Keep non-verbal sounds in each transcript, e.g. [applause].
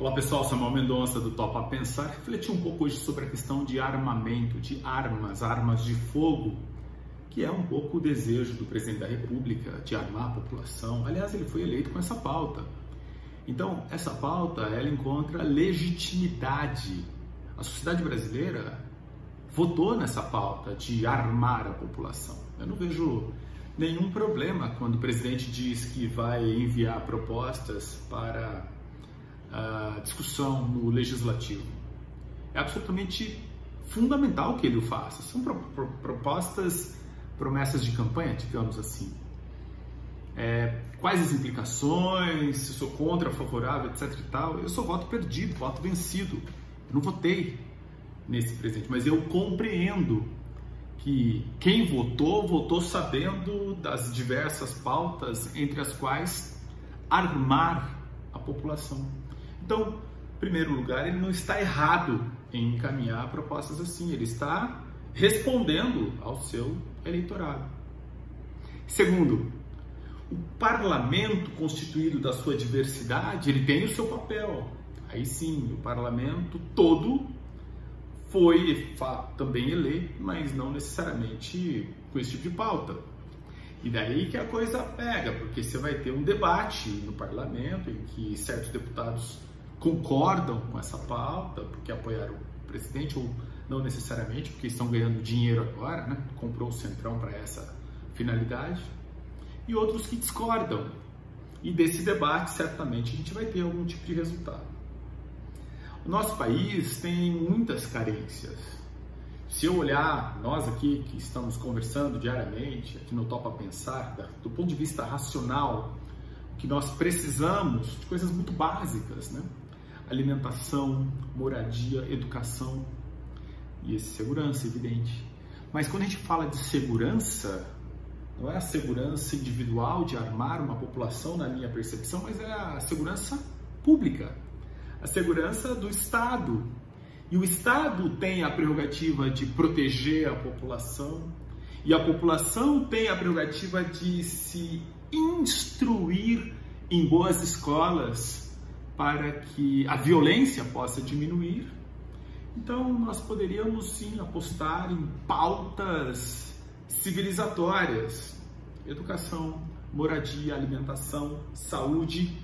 Olá pessoal, Samuel Mendonça do Topa Pensar. Refletir um pouco hoje sobre a questão de armamento, de armas, armas de fogo, que é um pouco o desejo do presidente da República de armar a população. Aliás, ele foi eleito com essa pauta. Então, essa pauta ela encontra legitimidade. A sociedade brasileira votou nessa pauta de armar a população. Eu não vejo nenhum problema quando o presidente diz que vai enviar propostas para a discussão no legislativo. É absolutamente fundamental que ele o faça. São pro, pro, propostas, promessas de campanha, digamos assim. É, quais as implicações, se sou contra, favorável, etc e tal. Eu sou voto perdido, voto vencido. Eu não votei nesse presidente, mas eu compreendo que quem votou, votou sabendo das diversas pautas, entre as quais armar a população. Então, em primeiro lugar, ele não está errado em encaminhar propostas assim, ele está respondendo ao seu eleitorado. Segundo, o parlamento constituído da sua diversidade, ele tem o seu papel. Aí sim, o parlamento todo foi também eleito, mas não necessariamente com esse tipo de pauta. E daí que a coisa pega, porque você vai ter um debate no parlamento em que certos deputados concordam com essa pauta, porque apoiaram o presidente, ou não necessariamente, porque estão ganhando dinheiro agora, né? comprou o Centrão para essa finalidade, e outros que discordam. E desse debate, certamente, a gente vai ter algum tipo de resultado. O nosso país tem muitas carências. Se eu olhar, nós aqui que estamos conversando diariamente, aqui no Topa Pensar, do ponto de vista racional, que nós precisamos de coisas muito básicas, né? Alimentação, moradia, educação e segurança, evidente. Mas quando a gente fala de segurança, não é a segurança individual de armar uma população, na minha percepção, mas é a segurança pública, a segurança do Estado. E o Estado tem a prerrogativa de proteger a população, e a população tem a prerrogativa de se instruir em boas escolas, para que a violência possa diminuir. Então, nós poderíamos sim apostar em pautas civilizatórias: educação, moradia, alimentação, saúde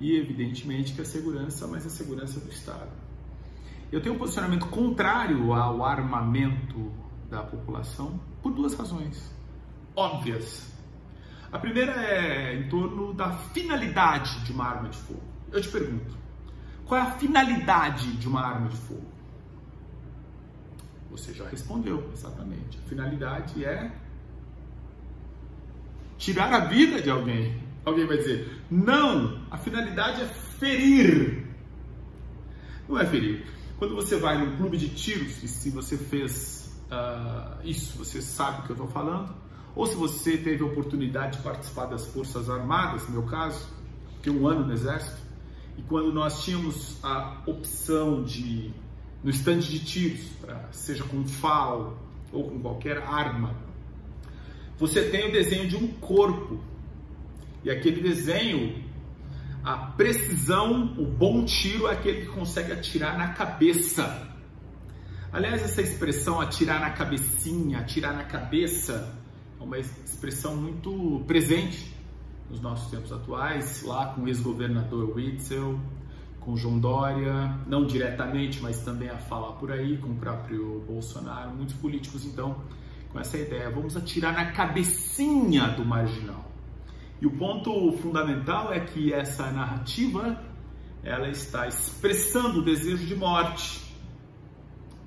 e, evidentemente, que a segurança, mas a segurança do Estado. Eu tenho um posicionamento contrário ao armamento da população por duas razões óbvias. A primeira é em torno da finalidade de uma arma de fogo. Eu te pergunto, qual é a finalidade de uma arma de fogo? Você já respondeu, exatamente. A finalidade é tirar a vida de alguém. Alguém vai dizer, não, a finalidade é ferir. Não é ferir. Quando você vai num clube de tiros, e se você fez uh, isso, você sabe o que eu estou falando, ou se você teve a oportunidade de participar das Forças Armadas, no meu caso, fiquei um ano no Exército, e quando nós tínhamos a opção de, no estande de tiros, seja com FAL ou com qualquer arma, você tem o desenho de um corpo. E aquele desenho, a precisão, o bom tiro é aquele que consegue atirar na cabeça. Aliás, essa expressão atirar na cabecinha, atirar na cabeça, é uma expressão muito presente nos nossos tempos atuais, lá com o ex-governador Witzel, com João Dória, não diretamente, mas também a falar por aí, com o próprio Bolsonaro, muitos políticos então com essa ideia, vamos atirar na cabecinha do marginal. E o ponto fundamental é que essa narrativa ela está expressando o desejo de morte.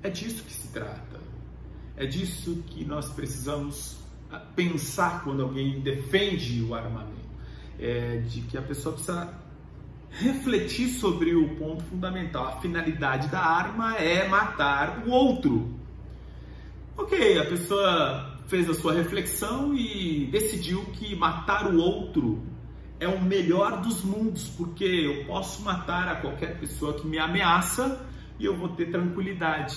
É disso que se trata. É disso que nós precisamos pensar quando alguém defende o armamento é, de que a pessoa precisa refletir sobre o ponto fundamental. A finalidade da arma é matar o outro. Ok, a pessoa fez a sua reflexão e decidiu que matar o outro é o melhor dos mundos, porque eu posso matar a qualquer pessoa que me ameaça e eu vou ter tranquilidade.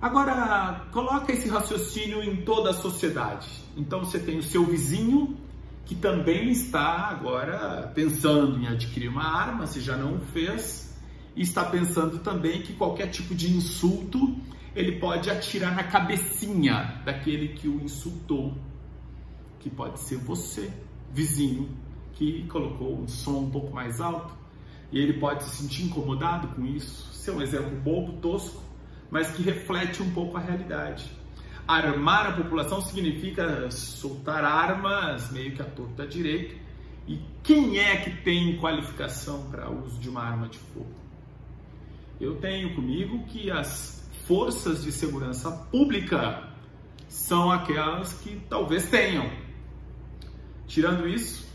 Agora, coloca esse raciocínio em toda a sociedade. Então você tem o seu vizinho que também está agora pensando em adquirir uma arma, se já não fez, e está pensando também que qualquer tipo de insulto ele pode atirar na cabecinha daquele que o insultou, que pode ser você, vizinho, que colocou um som um pouco mais alto, e ele pode se sentir incomodado com isso. Ser é um exemplo bobo, tosco, mas que reflete um pouco a realidade. Armar a população significa soltar armas meio que à torta direita. E quem é que tem qualificação para uso de uma arma de fogo? Eu tenho comigo que as forças de segurança pública são aquelas que talvez tenham. Tirando isso,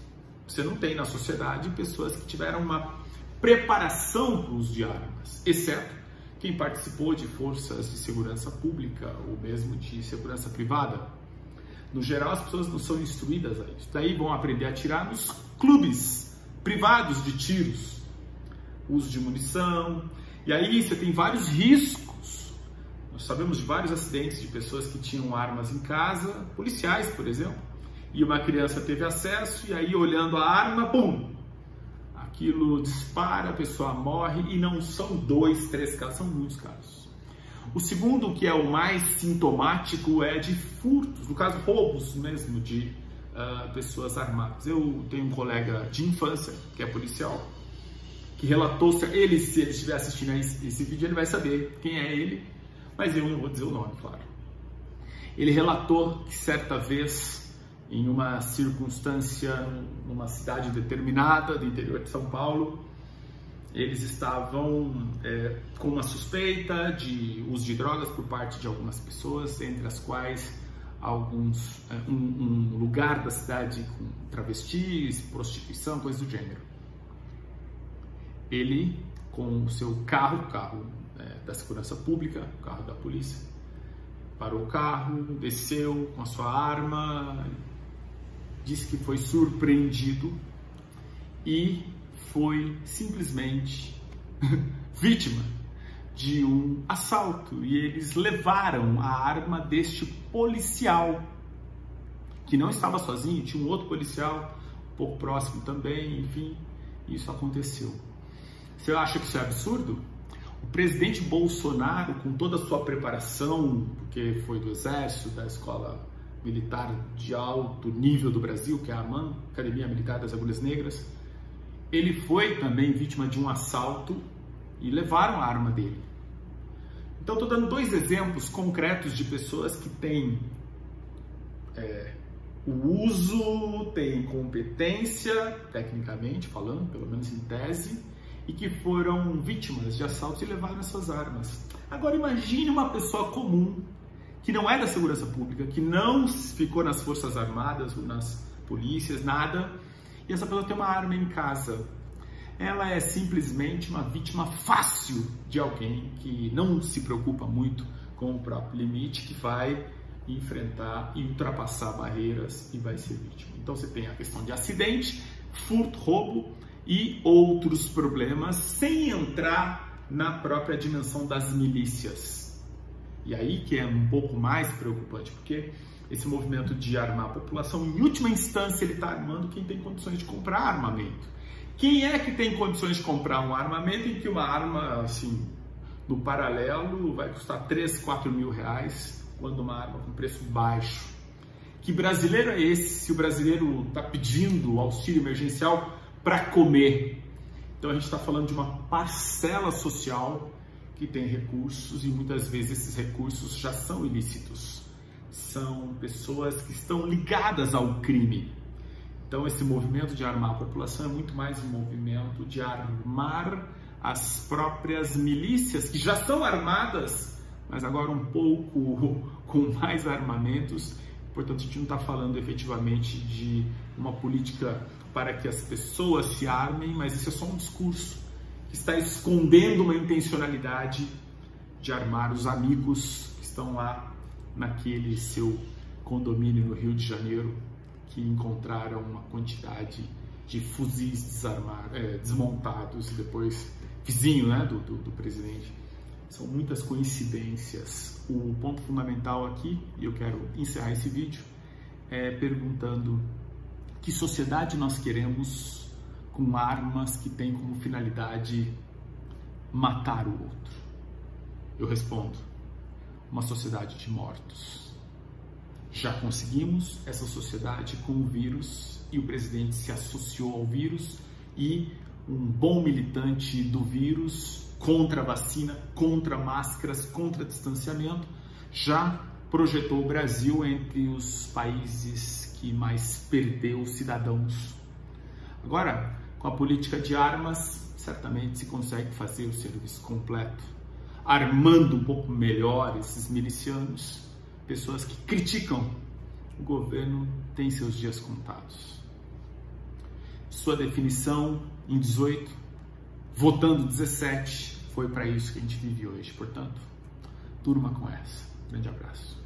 você não tem na sociedade pessoas que tiveram uma preparação para o uso de armas, exceto quem participou de forças de segurança pública ou mesmo de segurança privada. No geral, as pessoas não são instruídas a isso. Daí vão aprender a atirar nos clubes privados de tiros, uso de munição. E aí você tem vários riscos. Nós sabemos de vários acidentes de pessoas que tinham armas em casa, policiais, por exemplo, e uma criança teve acesso e aí olhando a arma, pum, aquilo dispara, a pessoa morre e não são dois, três casos, são muitos casos. O segundo, que é o mais sintomático, é de furtos, no caso roubos mesmo de uh, pessoas armadas. Eu tenho um colega de infância, que é policial, que relatou, se ele, se ele estiver assistindo esse, esse vídeo, ele vai saber quem é ele, mas eu não vou dizer o nome, claro. Ele relatou que certa vez em uma circunstância, numa cidade determinada do interior de São Paulo. Eles estavam é, com uma suspeita de uso de drogas por parte de algumas pessoas, entre as quais alguns é, um, um lugar da cidade com travestis, prostituição, coisas do gênero. Ele, com o seu carro, carro é, da segurança pública, carro da polícia, parou o carro, desceu com a sua arma, disse que foi surpreendido e foi simplesmente [laughs] vítima de um assalto e eles levaram a arma deste policial que não estava sozinho, tinha um outro policial um pouco próximo também, enfim, isso aconteceu. Você acha que isso é absurdo? O presidente Bolsonaro, com toda a sua preparação, porque foi do exército, da escola militar de alto nível do Brasil, que é a AMAN, Academia Militar das Agulhas Negras, ele foi também vítima de um assalto e levaram a arma dele. Então, estou dando dois exemplos concretos de pessoas que têm é, o uso, têm competência, tecnicamente falando, pelo menos em tese, e que foram vítimas de assaltos e levaram essas armas. Agora, imagine uma pessoa comum que não é da segurança pública, que não ficou nas forças armadas, nas polícias, nada, e essa pessoa tem uma arma em casa. Ela é simplesmente uma vítima fácil de alguém que não se preocupa muito com o próprio limite, que vai enfrentar e ultrapassar barreiras e vai ser vítima. Então você tem a questão de acidente, furto, roubo e outros problemas, sem entrar na própria dimensão das milícias e aí que é um pouco mais preocupante, porque esse movimento de armar a população, em última instância, ele está armando quem tem condições de comprar armamento. Quem é que tem condições de comprar um armamento em que uma arma, assim, no paralelo, vai custar 3, 4 mil reais, quando uma arma com preço baixo? Que brasileiro é esse se o brasileiro está pedindo auxílio emergencial para comer? Então a gente está falando de uma parcela social que tem recursos e muitas vezes esses recursos já são ilícitos. São pessoas que estão ligadas ao crime. Então, esse movimento de armar a população é muito mais um movimento de armar as próprias milícias, que já são armadas, mas agora um pouco [laughs] com mais armamentos. Portanto, a gente não está falando efetivamente de uma política para que as pessoas se armem, mas isso é só um discurso que está escondendo uma intencionalidade de armar os amigos que estão lá naquele seu condomínio no Rio de Janeiro, que encontraram uma quantidade de fuzis desarmados, é, desmontados e depois vizinho né, do, do, do presidente. São muitas coincidências. O ponto fundamental aqui, e eu quero encerrar esse vídeo, é perguntando Que sociedade nós queremos com armas que têm como finalidade matar o outro? Eu respondo: uma sociedade de mortos. Já conseguimos essa sociedade com o vírus e o presidente se associou ao vírus e um bom militante do vírus contra a vacina, contra máscaras, contra distanciamento, já projetou o Brasil entre os países que mais perdeu cidadãos. Agora, com a política de armas, certamente se consegue fazer o serviço completo, armando um pouco melhor esses milicianos, pessoas que criticam o governo têm seus dias contados. Sua definição em 18, votando 17, foi para isso que a gente vive hoje. Portanto, turma com essa. Grande abraço.